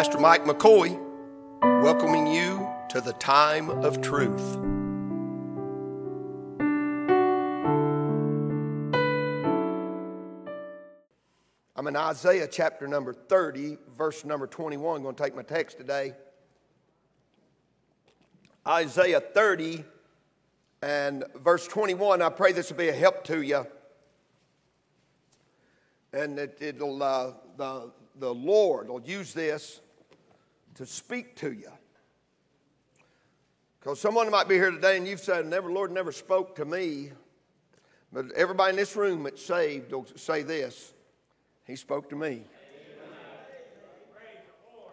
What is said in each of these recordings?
Pastor Mike McCoy, welcoming you to the time of truth. I'm in Isaiah chapter number 30, verse number 21. I'm going to take my text today. Isaiah 30 and verse 21. I pray this will be a help to you. And it, will uh, the, the Lord will use this to speak to you. Because someone might be here today and you've said, never, Lord never spoke to me. But everybody in this room that's saved will say this He spoke to me.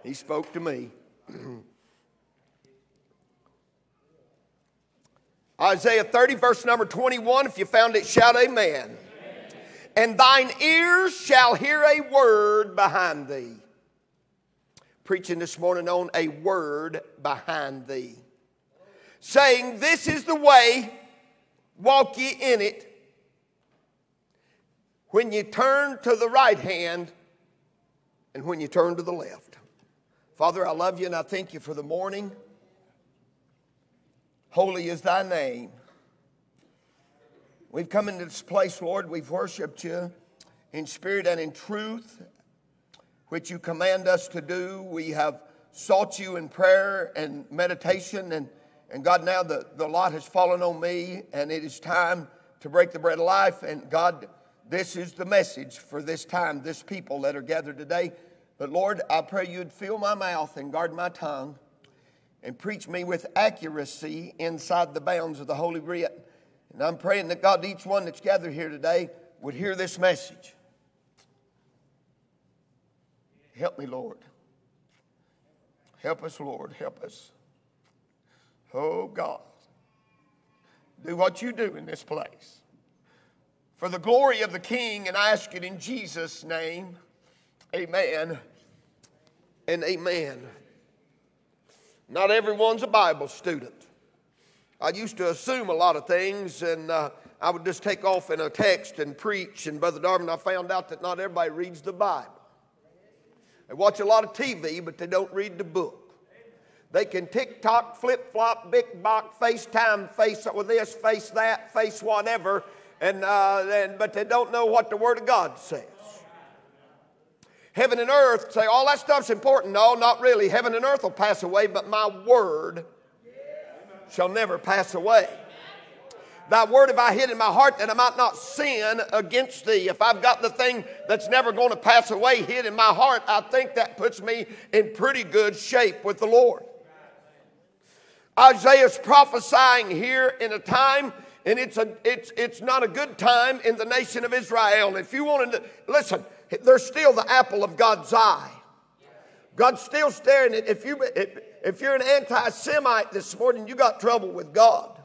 He spoke to me. Isaiah 30, verse number 21. If you found it, shout amen and thine ears shall hear a word behind thee. Preaching this morning on a word behind thee, saying, This is the way, walk ye in it. When you turn to the right hand and when you turn to the left. Father, I love you and I thank you for the morning. Holy is thy name. We've come into this place, Lord. We've worshiped you in spirit and in truth, which you command us to do. We have sought you in prayer and meditation. And, and God, now the, the lot has fallen on me, and it is time to break the bread of life. And God, this is the message for this time, this people that are gathered today. But Lord, I pray you'd fill my mouth and guard my tongue and preach me with accuracy inside the bounds of the Holy Writ. And I'm praying that God, each one that's gathered here today, would hear this message. Help me, Lord. Help us, Lord. Help us. Oh, God. Do what you do in this place. For the glory of the King, and I ask it in Jesus' name. Amen and amen. Not everyone's a Bible student. I used to assume a lot of things, and uh, I would just take off in a text and preach. And Brother Darwin, I found out that not everybody reads the Bible. They watch a lot of TV, but they don't read the book. They can TikTok, flip flop, big box, FaceTime, face with this, face that, face whatever, and, uh, and, but they don't know what the Word of God says. Heaven and earth say, all that stuff's important. No, not really. Heaven and earth will pass away, but my Word shall never pass away. Thy word have I hid in my heart that I might not sin against thee. If I've got the thing that's never going to pass away hid in my heart, I think that puts me in pretty good shape with the Lord. Isaiah's prophesying here in a time, and it's, a, it's, it's not a good time in the nation of Israel. If you wanted to, listen, they're still the apple of God's eye. God's still staring at if you if, if you're an anti-Semite this morning, you got trouble with God.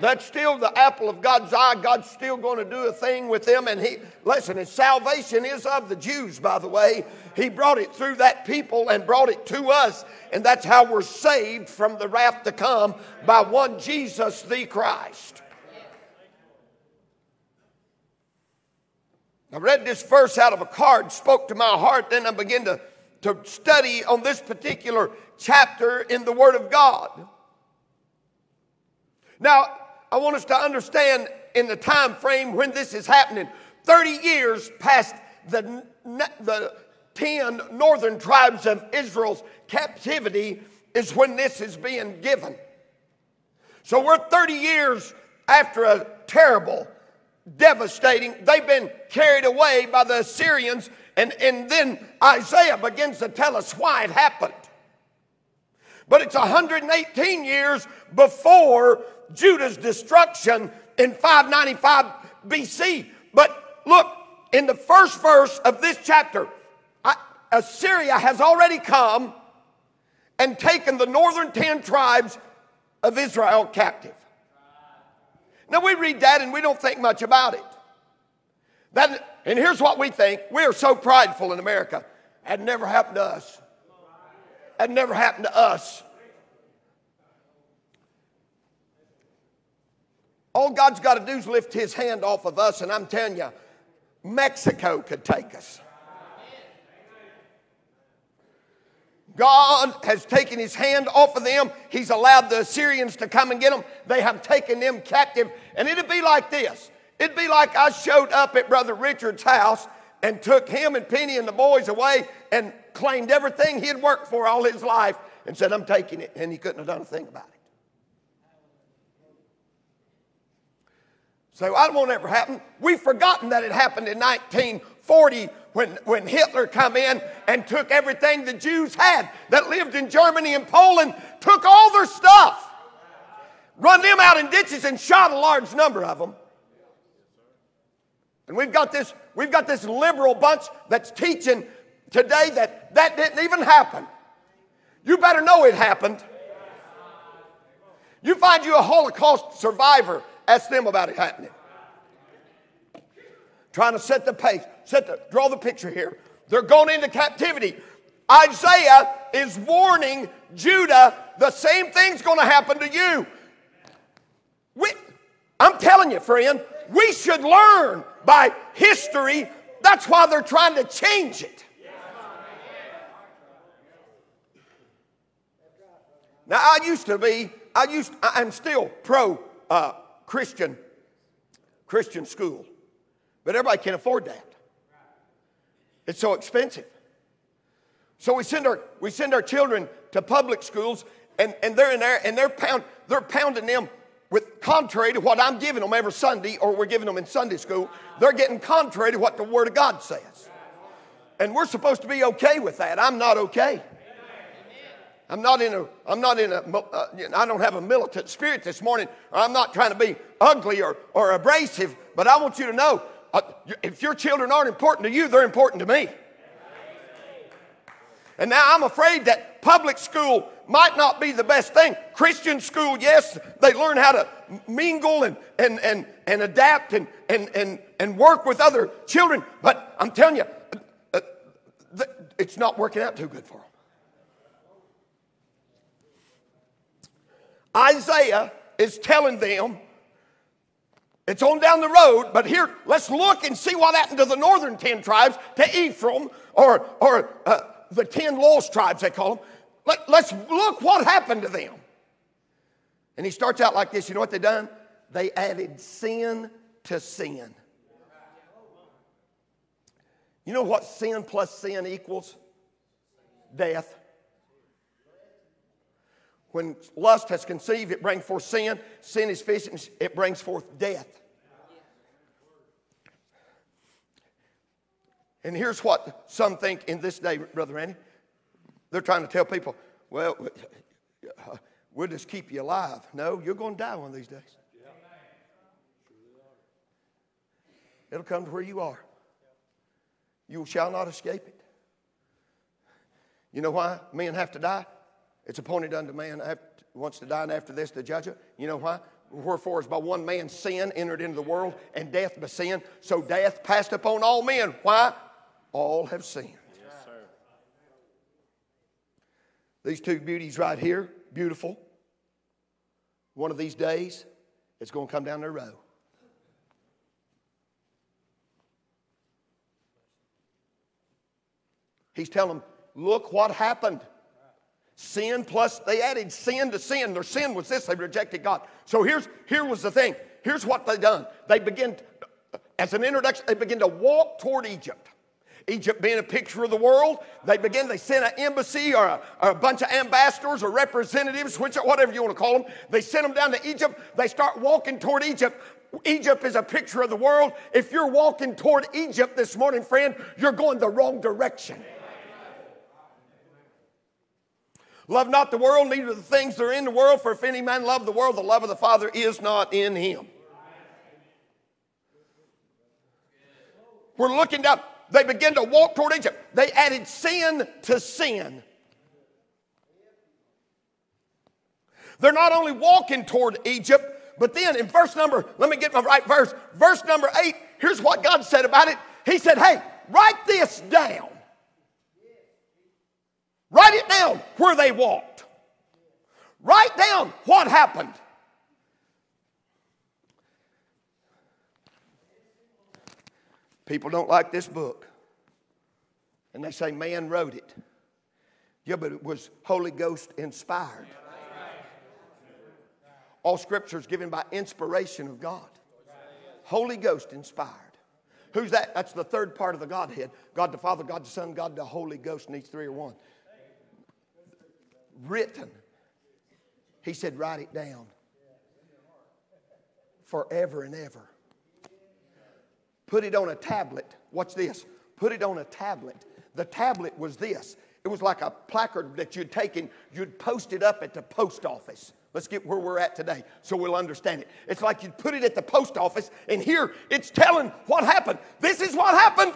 That's still the apple of God's eye. God's still going to do a thing with them. And He, listen, His salvation is of the Jews, by the way. He brought it through that people and brought it to us. And that's how we're saved from the wrath to come by one Jesus the Christ. I read this verse out of a card, spoke to my heart, then I began to to study on this particular chapter in the Word of God. Now, I want us to understand in the time frame when this is happening 30 years past the, the 10 northern tribes of Israel's captivity is when this is being given. So we're 30 years after a terrible, devastating, they've been carried away by the Assyrians and, and then Isaiah begins to tell us why it happened. But it's 118 years before Judah's destruction in 595 BC. But look, in the first verse of this chapter, Assyria has already come and taken the northern 10 tribes of Israel captive. Now we read that and we don't think much about it. That and here's what we think we are so prideful in America. That never happened to us. That never happened to us. All God's got to do is lift his hand off of us, and I'm telling you, Mexico could take us. God has taken his hand off of them. He's allowed the Assyrians to come and get them. They have taken them captive. And it'd be like this it'd be like I showed up at Brother Richard's house and took him and Penny and the boys away and claimed everything he had worked for all his life and said, I'm taking it. And he couldn't have done a thing about it. So I won't ever happen. We've forgotten that it happened in 1940 when, when Hitler come in and took everything the Jews had that lived in Germany and Poland, took all their stuff, run them out in ditches and shot a large number of them. And we've got this, we've got this liberal bunch that's teaching today that that didn't even happen. You better know it happened. You find you a Holocaust survivor Ask them about it happening. Trying to set the pace, set the, draw the picture here. They're going into captivity. Isaiah is warning Judah the same thing's going to happen to you. We, I'm telling you, friend, we should learn by history. That's why they're trying to change it. Now, I used to be, I used, I'm still pro uh, Christian, Christian school. But everybody can't afford that. It's so expensive. So we send our, we send our children to public schools and, and they're in there and they're, pound, they're pounding them with contrary to what I'm giving them every Sunday or we're giving them in Sunday school. They're getting contrary to what the Word of God says. And we're supposed to be okay with that. I'm not okay. I'm not in a, I'm not in a, uh, I don't have a militant spirit this morning. I'm not trying to be ugly or, or abrasive, but I want you to know uh, if your children aren't important to you, they're important to me. And now I'm afraid that public school might not be the best thing. Christian school, yes, they learn how to mingle and, and, and, and adapt and, and, and, and work with other children, but I'm telling you, uh, uh it's not working out too good for them. Isaiah is telling them it's on down the road, but here, let's look and see what happened to the northern 10 tribes, to Ephraim, or, or uh, the 10 lost tribes, they call them. Let, let's look what happened to them. And he starts out like this you know what they done? They added sin to sin. You know what sin plus sin equals? Death. When lust has conceived, it brings forth sin. Sin is fishing, it brings forth death. And here's what some think in this day, Brother Randy. They're trying to tell people, well, we'll just keep you alive. No, you're going to die one of these days. It'll come to where you are. You shall not escape it. You know why men have to die? It's appointed unto man after, wants to die, and after this to judge judgment. You know why? Wherefore is by one man's sin entered into the world, and death by sin. So death passed upon all men. Why? All have sinned. Yes, sir. These two beauties right here, beautiful. One of these days, it's going to come down their row. He's telling them, look what happened. Sin plus, they added sin to sin. Their sin was this, they rejected God. So here's, here was the thing. Here's what they done. They begin, as an introduction, they begin to walk toward Egypt. Egypt being a picture of the world, they begin, they send an embassy or a, or a, bunch of ambassadors or representatives, which, whatever you want to call them. They send them down to Egypt. They start walking toward Egypt. Egypt is a picture of the world. If you're walking toward Egypt this morning, friend, you're going the wrong direction. Love not the world, neither the things that are in the world, for if any man love the world, the love of the Father is not in him. We're looking down. They begin to walk toward Egypt. They added sin to sin. They're not only walking toward Egypt, but then in verse number, let me get my right verse. Verse number eight, here's what God said about it. He said, Hey, write this down. Write it down where they walked. Write down what happened. People don't like this book. And they say, man wrote it. Yeah, but it was Holy Ghost inspired. All scripture is given by inspiration of God. Holy Ghost inspired. Who's that? That's the third part of the Godhead God the Father, God the Son, God the Holy Ghost, and these three are one. Written. He said, write it down forever and ever. Put it on a tablet. Watch this. Put it on a tablet. The tablet was this it was like a placard that you'd taken, you'd post it up at the post office. Let's get where we're at today so we'll understand it. It's like you'd put it at the post office, and here it's telling what happened. This is what happened.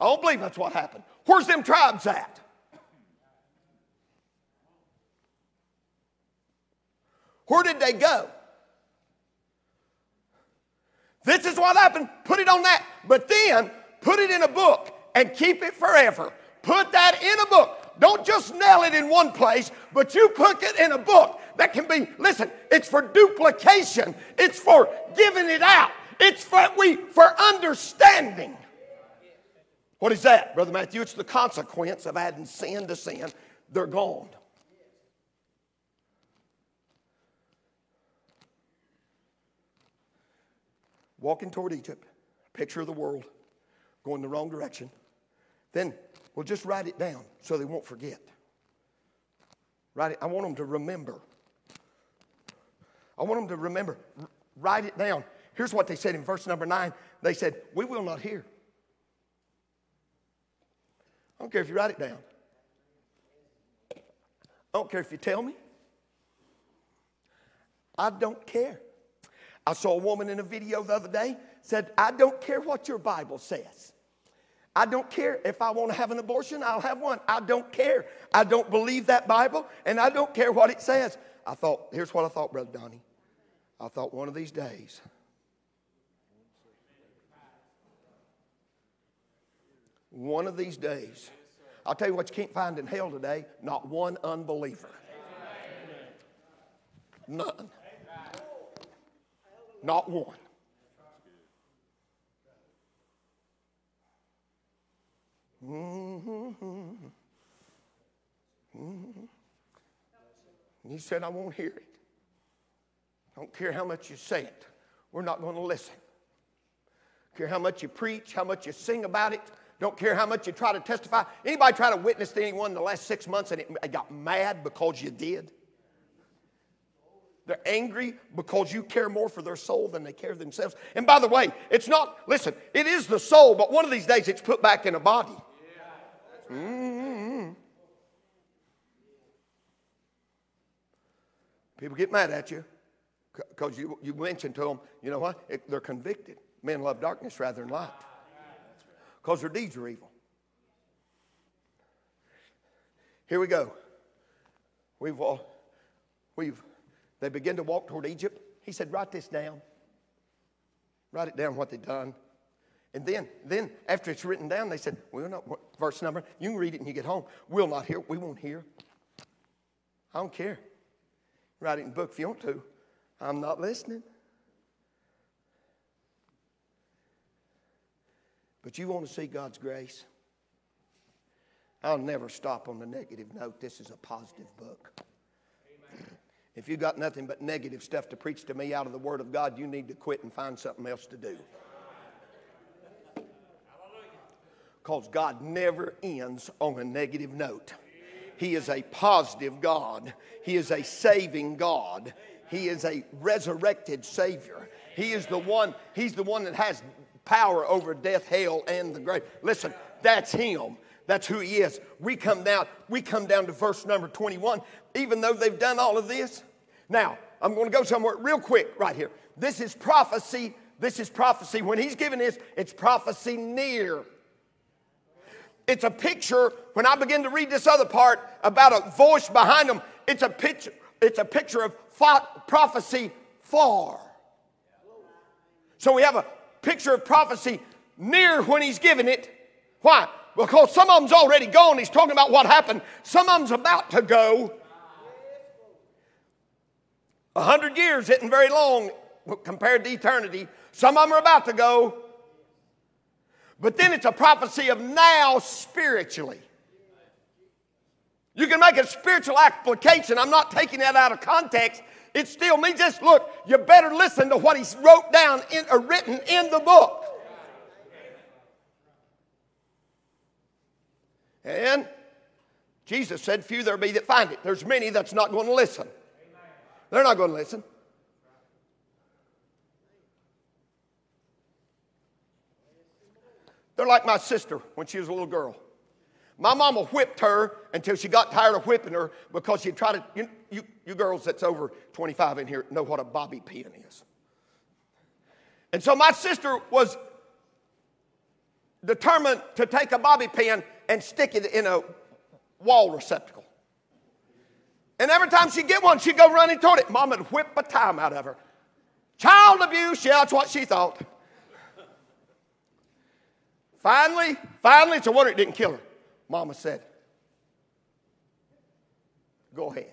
I don't believe that's what happened. Where's them tribes at? Where did they go? This is what happened. Put it on that. But then put it in a book and keep it forever. Put that in a book. Don't just nail it in one place, but you put it in a book that can be, listen, it's for duplication, it's for giving it out, it's for we for understanding. What is that, Brother Matthew? It's the consequence of adding sin to sin. They're gone. Walking toward Egypt, picture of the world, going the wrong direction. Then we'll just write it down so they won't forget. Write it. I want them to remember. I want them to remember. R- write it down. Here's what they said in verse number nine. They said, We will not hear. I don't care if you write it down. I don't care if you tell me. I don't care. I saw a woman in a video the other day said, I don't care what your Bible says. I don't care if I want to have an abortion, I'll have one. I don't care. I don't believe that Bible, and I don't care what it says. I thought, here's what I thought, Brother Donnie. I thought one of these days, one of these days, I'll tell you what you can't find in hell today not one unbeliever. None. Not one. Mm-hmm. Mm-hmm. he said, I won't hear it. Don't care how much you say it. We're not going to listen. Care how much you preach, how much you sing about it. Don't care how much you try to testify. Anybody try to witness to anyone in the last six months and it got mad because you did? They're angry because you care more for their soul than they care themselves. And by the way, it's not, listen, it is the soul, but one of these days it's put back in a body. Mm-hmm. People get mad at you because you, you mentioned to them, you know what? It, they're convicted. Men love darkness rather than light because their deeds are evil. Here we go. We've, all, we've, they begin to walk toward Egypt. He said, Write this down. Write it down what they've done. And then, then after it's written down, they said, "We'll not." Verse number. You can read it when you get home. We'll not hear. We won't hear. I don't care. Write it in the book if you want to. I'm not listening. But you want to see God's grace? I'll never stop on the negative note. This is a positive book. If you got nothing but negative stuff to preach to me out of the Word of God, you need to quit and find something else to do. Because God never ends on a negative note. He is a positive God, He is a saving God, He is a resurrected Savior. He is the one, He's the one that has power over death, hell, and the grave. Listen, that's Him. That's who He is. We come down, we come down to verse number 21. Even though they've done all of this, now I'm going to go somewhere real quick right here. This is prophecy. This is prophecy. When He's giving this, it's prophecy near it's a picture, when I begin to read this other part about a voice behind them, it's a picture, it's a picture of prophecy far. So we have a picture of prophecy near when he's giving it. Why? Because some of them's already gone. He's talking about what happened. Some of them's about to go. A hundred years isn't very long compared to eternity. Some of them are about to go. But then it's a prophecy of now spiritually. You can make a spiritual application. I'm not taking that out of context. It's still me. Just look, you better listen to what he's wrote down in, or written in the book. And Jesus said, Few there be that find it. There's many that's not going to listen. They're not going to listen. They're like my sister when she was a little girl. My mama whipped her until she got tired of whipping her because she tried to. You, you, you girls that's over 25 in here know what a bobby pin is. And so my sister was determined to take a bobby pin and stick it in a wall receptacle. And every time she'd get one, she'd go running toward it. Mom would whip a time out of her. Child abuse, yeah, that's what she thought. Finally, finally, it's a wonder it didn't kill her. Mama said, Go ahead.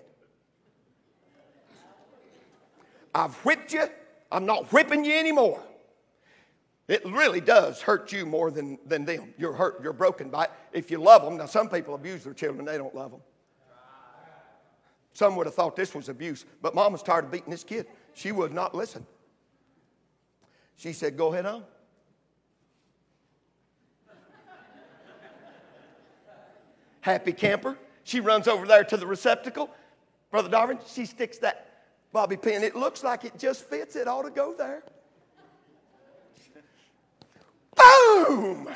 I've whipped you. I'm not whipping you anymore. It really does hurt you more than, than them. You're hurt, you're broken by it. If you love them, now some people abuse their children, they don't love them. Some would have thought this was abuse, but mom was tired of beating this kid. She would not listen. She said, Go ahead on. Happy camper. She runs over there to the receptacle. Brother Darvin, she sticks that bobby pin. It looks like it just fits. It ought to go there. Boom!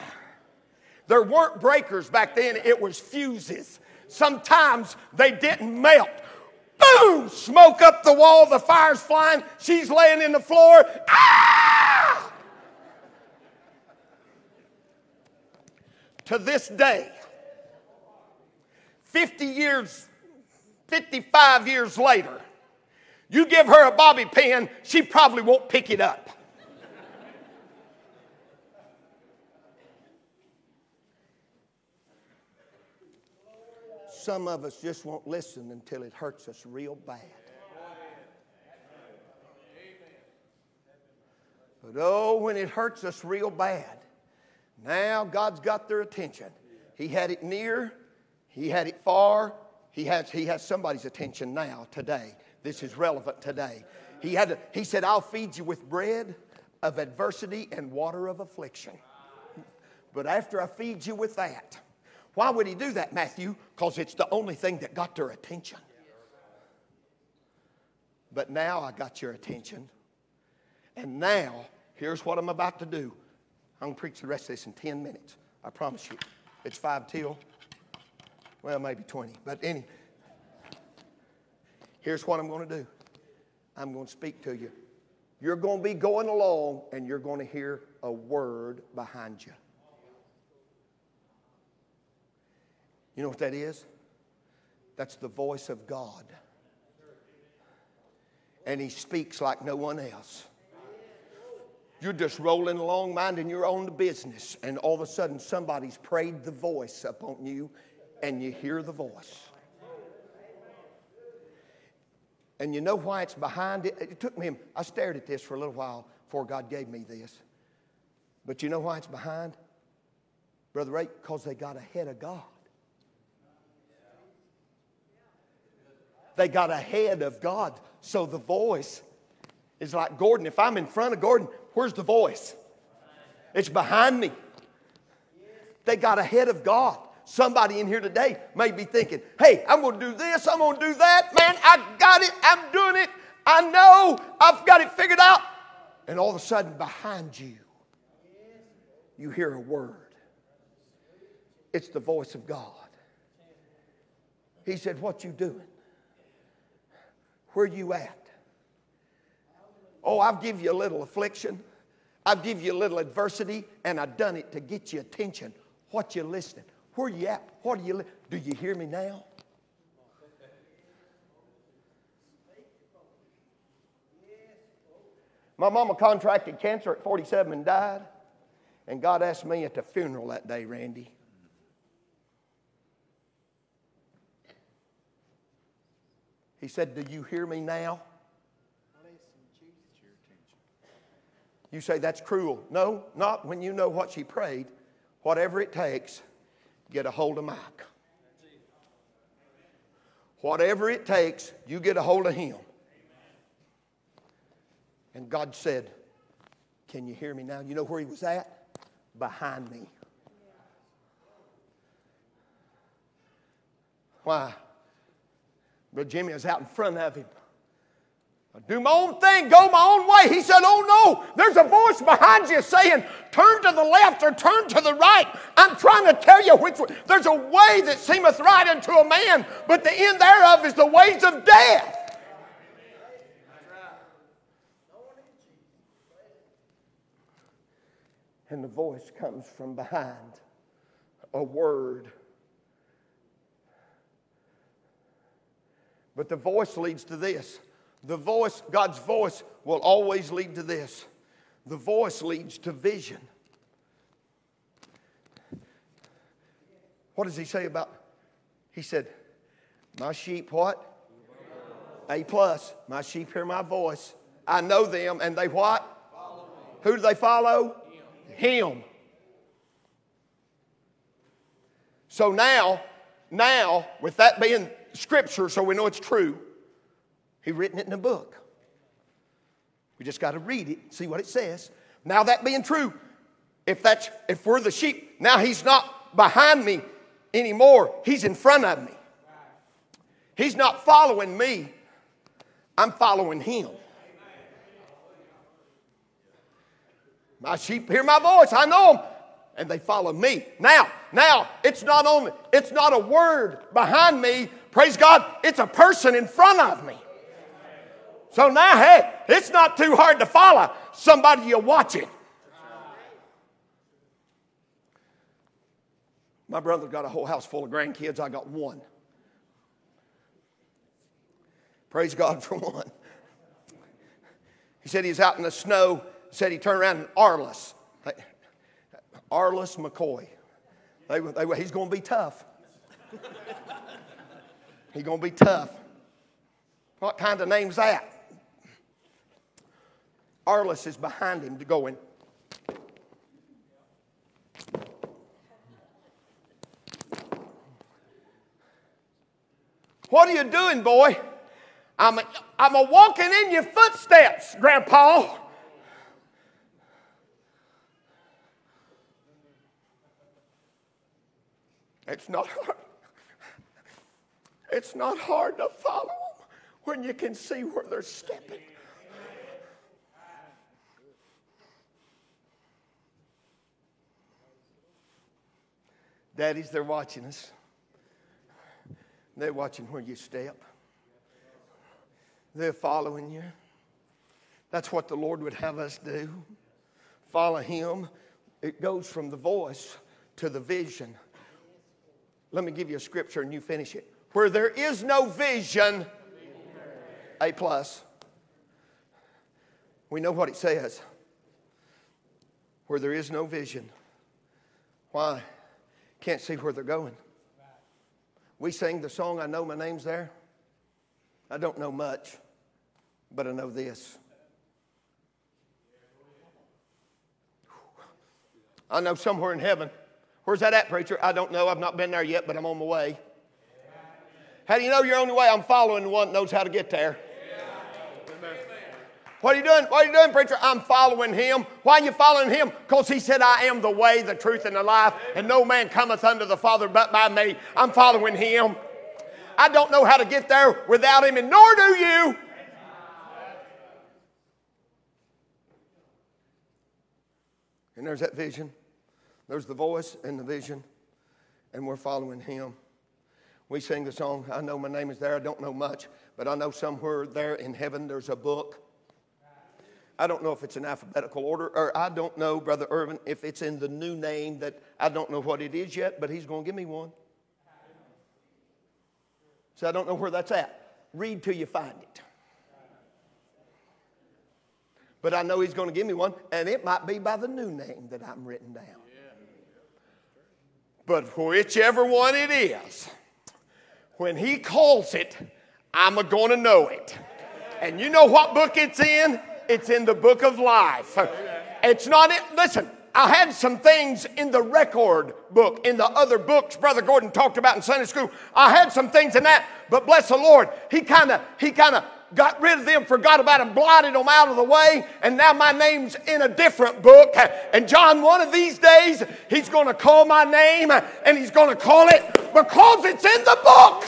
There weren't breakers back then, it was fuses. Sometimes they didn't melt. Boom! Smoke up the wall, the fire's flying, she's laying in the floor. Ah! To this day, 50 years, 55 years later, you give her a bobby pin, she probably won't pick it up. Some of us just won't listen until it hurts us real bad. But oh, when it hurts us real bad, now God's got their attention. He had it near, He had it far, He has, he has somebody's attention now, today. This is relevant today. He, had he said, I'll feed you with bread of adversity and water of affliction. But after I feed you with that, why would he do that, Matthew? Because it's the only thing that got their attention. But now I got your attention. And now, here's what I'm about to do. I'm going to preach the rest of this in 10 minutes. I promise you. It's five till, well, maybe 20. But any, here's what I'm going to do I'm going to speak to you. You're going to be going along and you're going to hear a word behind you. You know what that is? That's the voice of God. And He speaks like no one else. You're just rolling along, minding your own business, and all of a sudden somebody's prayed the voice upon you, and you hear the voice. And you know why it's behind it? It took me, I stared at this for a little while before God gave me this. But you know why it's behind? Brother Ray, because they got ahead of God. They got ahead of God. So the voice is like Gordon. If I'm in front of Gordon, where's the voice? It's behind me. They got ahead of God. Somebody in here today may be thinking, hey, I'm going to do this, I'm going to do that. Man, I got it, I'm doing it. I know I've got it figured out. And all of a sudden, behind you, you hear a word. It's the voice of God. He said, What you doing? Where you at? Oh, I've give you a little affliction. I've give you a little adversity, and I've done it to get your attention. What you listening? Where you at? What are you? Li- Do you hear me now? My mama contracted cancer at 47 and died. And God asked me at the funeral that day, Randy, He said, Do you hear me now? You say that's cruel. No, not when you know what she prayed. Whatever it takes, get a hold of Mike. Whatever it takes, you get a hold of him. And God said, Can you hear me now? You know where he was at? Behind me. Why? But Jimmy was out in front of him. I do my own thing, go my own way. He said, Oh no, there's a voice behind you saying, Turn to the left or turn to the right. I'm trying to tell you which way. There's a way that seemeth right unto a man, but the end thereof is the ways of death. And the voice comes from behind a word. But the voice leads to this the voice, God's voice, will always lead to this. The voice leads to vision. What does he say about? He said, My sheep, what? A plus. My sheep hear my voice. I know them, and they what? Who do they follow? Him. Him. So now, now, with that being scripture, so we know it's true, he written it in a book. We just got to read it, see what it says. Now that being true, if that's if we're the sheep, now he's not behind me anymore. He's in front of me. He's not following me. I'm following him. My sheep hear my voice. I know them. And they follow me. Now, now, it's not only, it's not a word behind me. Praise God, it's a person in front of me. So now, hey, it's not too hard to follow somebody you're watching. My brother got a whole house full of grandkids. I got one. Praise God for one. He said he's out in the snow. Said he turned around and Arliss, Arliss McCoy. They, they, he's going to be tough. he's going to be tough. What kind of name's that? Arliss is behind him going, What are you doing, boy? I'm a, I'm a walking in your footsteps, Grandpa. It's not hard. It's not hard to follow them when you can see where they're stepping. Daddies, they're watching us. They're watching where you step. They're following you. That's what the Lord would have us do. Follow Him. It goes from the voice to the vision. Let me give you a scripture and you finish it. Where there is no vision, A plus. We know what it says. Where there is no vision. Why? can't see where they're going. We sing the song, I know my name's there. I don't know much, but I know this. I know somewhere in heaven. Where's that at, preacher? I don't know. I've not been there yet, but I'm on my way. How do you know you're on your way? I'm following the one that knows how to get there. What are you doing? What are you doing, preacher? I'm following him. Why are you following him? Because he said, I am the way, the truth, and the life, and no man cometh unto the Father but by me. I'm following him. I don't know how to get there without him, and nor do you. And there's that vision. There's the voice and the vision, and we're following him. We sing the song, I know my name is there. I don't know much, but I know somewhere there in heaven there's a book I don't know if it's in alphabetical order, or I don't know, Brother Irvin, if it's in the new name that I don't know what it is yet, but he's going to give me one. So I don't know where that's at. Read till you find it. But I know he's going to give me one, and it might be by the new name that I'm written down. But whichever one it is, when he calls it, I'm going to know it. And you know what book it's in? It's in the book of life. It's not, it, listen, I had some things in the record book, in the other books Brother Gordon talked about in Sunday school. I had some things in that, but bless the Lord, he kind of he kind of got rid of them, forgot about them, blotted them out of the way, and now my name's in a different book. And John, one of these days, he's going to call my name, and he's going to call it because it's in the book.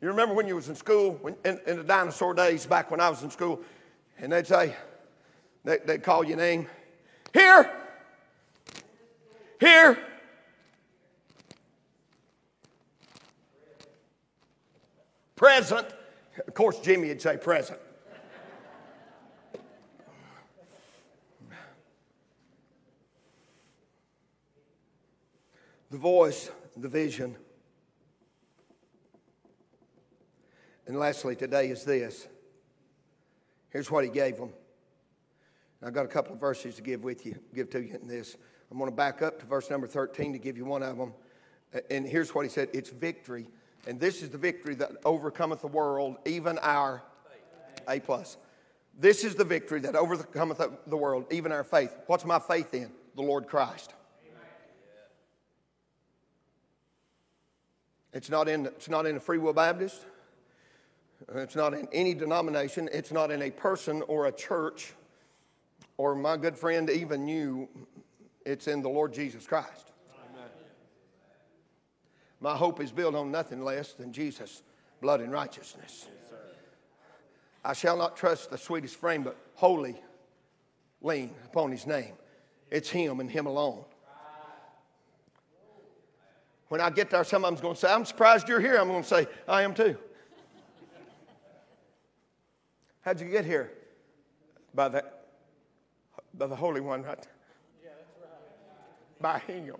You remember when you was in school, when, in, in the dinosaur days, back when I was in school, and they'd say, they, they'd call your name, here, here. Present. Of course, Jimmy would say present. the voice, the vision. And lastly, today is this Here's what he gave them. I've got a couple of verses to give with you, give to you in this. I'm going to back up to verse number 13 to give you one of them. And here's what he said it's victory. And this is the victory that overcometh the world, even our A plus. This is the victory that overcometh the world, even our faith. What's my faith in? The Lord Christ. It's not in, it's not in a Free Will Baptist. It's not in any denomination, it's not in a person or a church or my good friend, even you. It's in the Lord Jesus Christ. My hope is built on nothing less than Jesus' blood and righteousness. Yes, I shall not trust the sweetest frame, but wholly lean upon his name. It's him and him alone. When I get there, some of them's going to say, I'm surprised you're here. I'm going to say, I am too. How'd you get here? By the, by the Holy One, right? Yeah, that's right. By Him.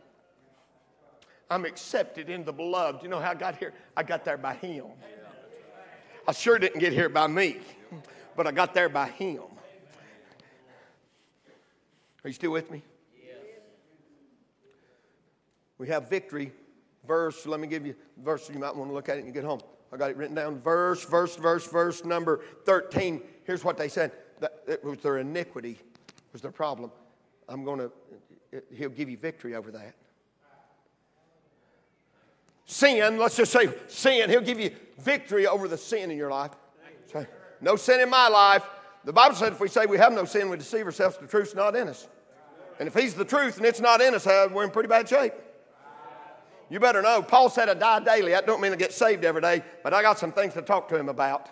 I'm accepted in the beloved. You know how I got here? I got there by Him. I sure didn't get here by me, but I got there by Him. Are you still with me? We have victory. Verse, let me give you verse you might want to look at it and get home. I got it written down. Verse, verse, verse, verse number 13. Here's what they said. That it was their iniquity was their problem. I'm going to, he'll give you victory over that. Sin, let's just say sin, he'll give you victory over the sin in your life. No sin in my life. The Bible said if we say we have no sin, we deceive ourselves, the truth's not in us. And if he's the truth and it's not in us, uh, we're in pretty bad shape. You better know. Paul said I die daily. I don't mean to get saved every day, but I got some things to talk to him about.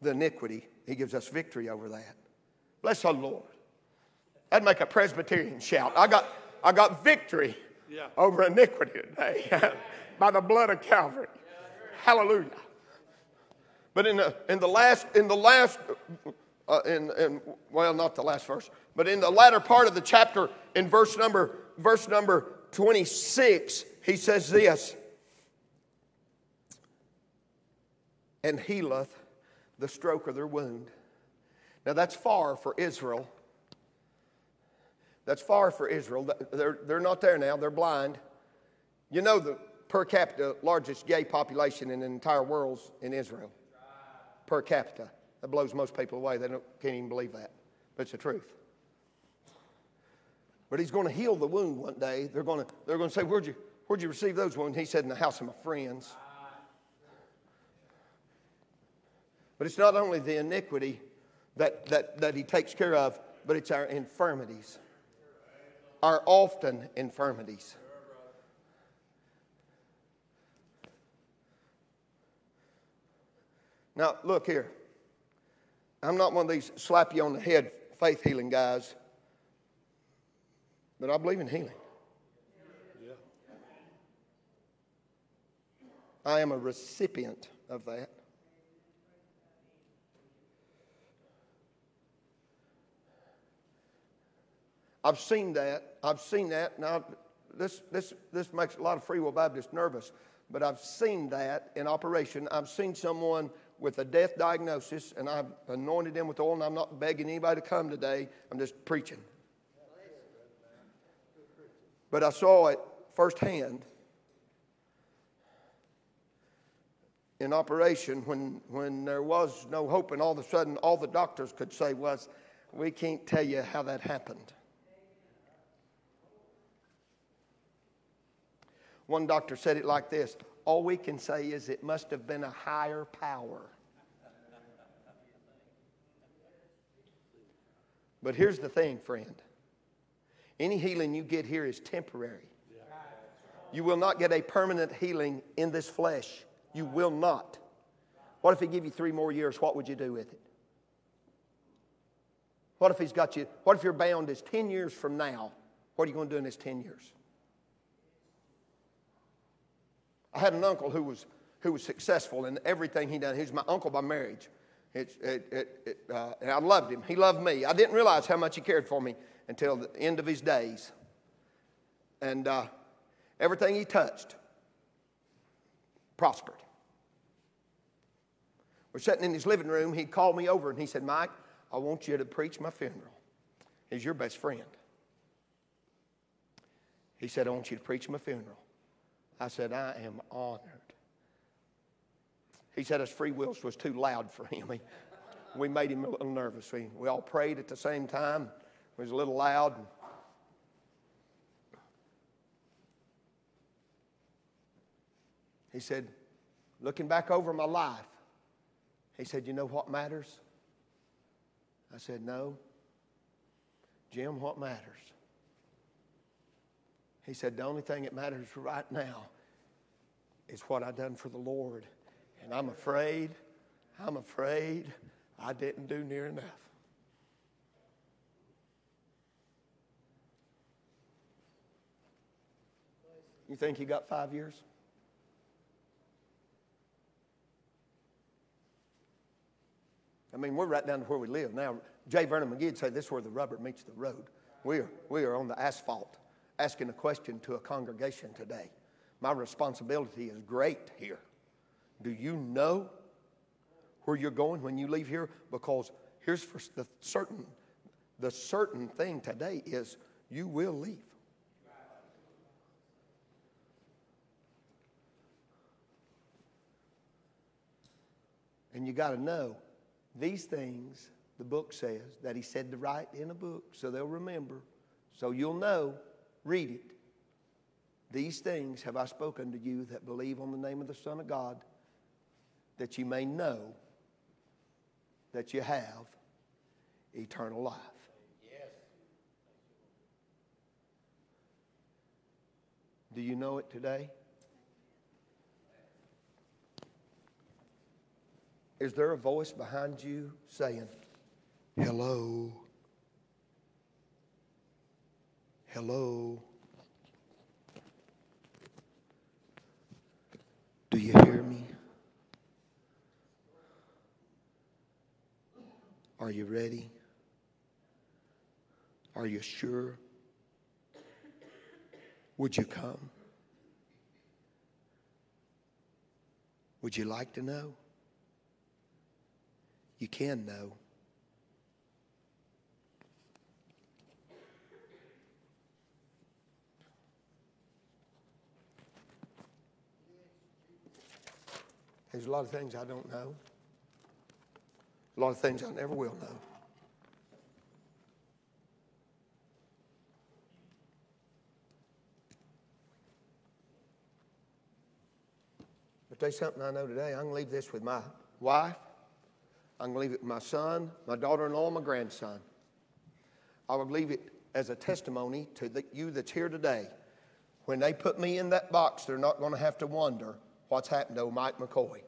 The iniquity, he gives us victory over that. Bless the Lord. That'd make a Presbyterian shout. I got, I got victory yeah. over iniquity today by the blood of Calvary. Hallelujah. But in the, in the last, in the last, uh, in, in, well, not the last verse, but in the latter part of the chapter, in verse number, verse number 26, he says this and healeth the stroke of their wound. Now that's far for Israel. That's far for Israel. They're, they're not there now, they're blind. You know the per capita largest gay population in the entire world in Israel. Per capita. That blows most people away. They can't even believe that. But it's the truth. But he's going to heal the wound one day. They're going to, they're going to say, where'd you, where'd you receive those wounds? He said, In the house of my friends. But it's not only the iniquity that, that, that he takes care of, but it's our infirmities, our often infirmities. Now, look here. I'm not one of these slap you on the head faith healing guys but I believe in healing. Yeah. I am a recipient of that. I've seen that. I've seen that. Now, this, this, this makes a lot of Free Will Baptists nervous, but I've seen that in operation. I've seen someone with a death diagnosis, and I've anointed them with oil, and I'm not begging anybody to come today. I'm just preaching. But I saw it firsthand. in operation when, when there was no hope, and all of a sudden all the doctors could say was, We can't tell you how that happened. One doctor said it like this All we can say is it must have been a higher power. But here's the thing, friend any healing you get here is temporary. You will not get a permanent healing in this flesh. You will not. What if he give you three more years? What would you do with it? What if he's got you? What if you're bound as 10 years from now? What are you going to do in this 10 years? I had an uncle who was, who was successful in everything he done. He was my uncle by marriage. It, it, it, uh, and I loved him. He loved me. I didn't realize how much he cared for me until the end of his days. And uh, everything he touched prospered. We're sitting in his living room. He called me over and he said, Mike, I want you to preach my funeral. He's your best friend. He said, I want you to preach my funeral. I said, I am honored. He said his free wills was too loud for him. He, we made him a little nervous. We, we all prayed at the same time. It was a little loud. He said, looking back over my life, he said, You know what matters? I said, No. Jim, what matters? He said, The only thing that matters right now is what I done for the Lord. And I'm afraid, I'm afraid I didn't do near enough. You think you got five years? I mean, we're right down to where we live now. J. Vernon McGee say this is where the rubber meets the road. We are, we are on the asphalt asking a question to a congregation today. My responsibility is great here. Do you know where you're going when you leave here? Because here's for the certain the certain thing today is you will leave. And you got to know these things, the book says, that he said to write in a book so they'll remember. So you'll know, read it. These things have I spoken to you that believe on the name of the Son of God, that you may know that you have eternal life. Yes. Do you know it today? Is there a voice behind you saying, Hello? Hello? You hear me? Are you ready? Are you sure? Would you come? Would you like to know? you can know. There's a lot of things I don't know. A lot of things I never will know. But there's something I know today. I'm going to leave this with my wife. I'm going to leave it with my son, my daughter in law, my grandson. I will leave it as a testimony to the, you that's here today. When they put me in that box, they're not going to have to wonder what's happened to Mike McCoy.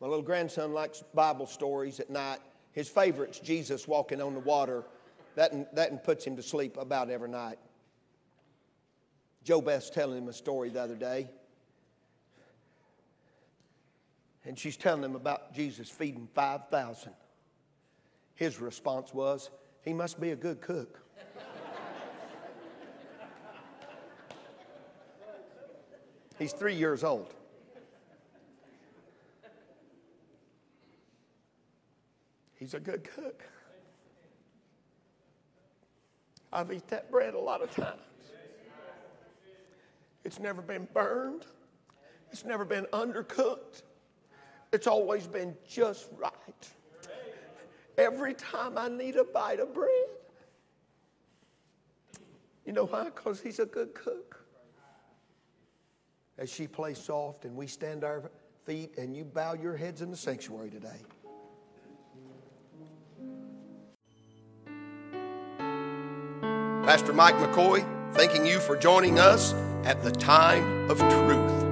My little grandson likes Bible stories at night. His favorite's Jesus walking on the water. That, that puts him to sleep about every night. Joe Beth's telling him a story the other day. and she's telling him about Jesus feeding 5,000. His response was, He must be a good cook. He's three years old. He's a good cook. I've eaten that bread a lot of times. It's never been burned. It's never been undercooked. It's always been just right. Every time I need a bite of bread. You know why? Because he's a good cook. As she plays soft and we stand our feet and you bow your heads in the sanctuary today. Pastor Mike McCoy, thanking you for joining us at the time of truth.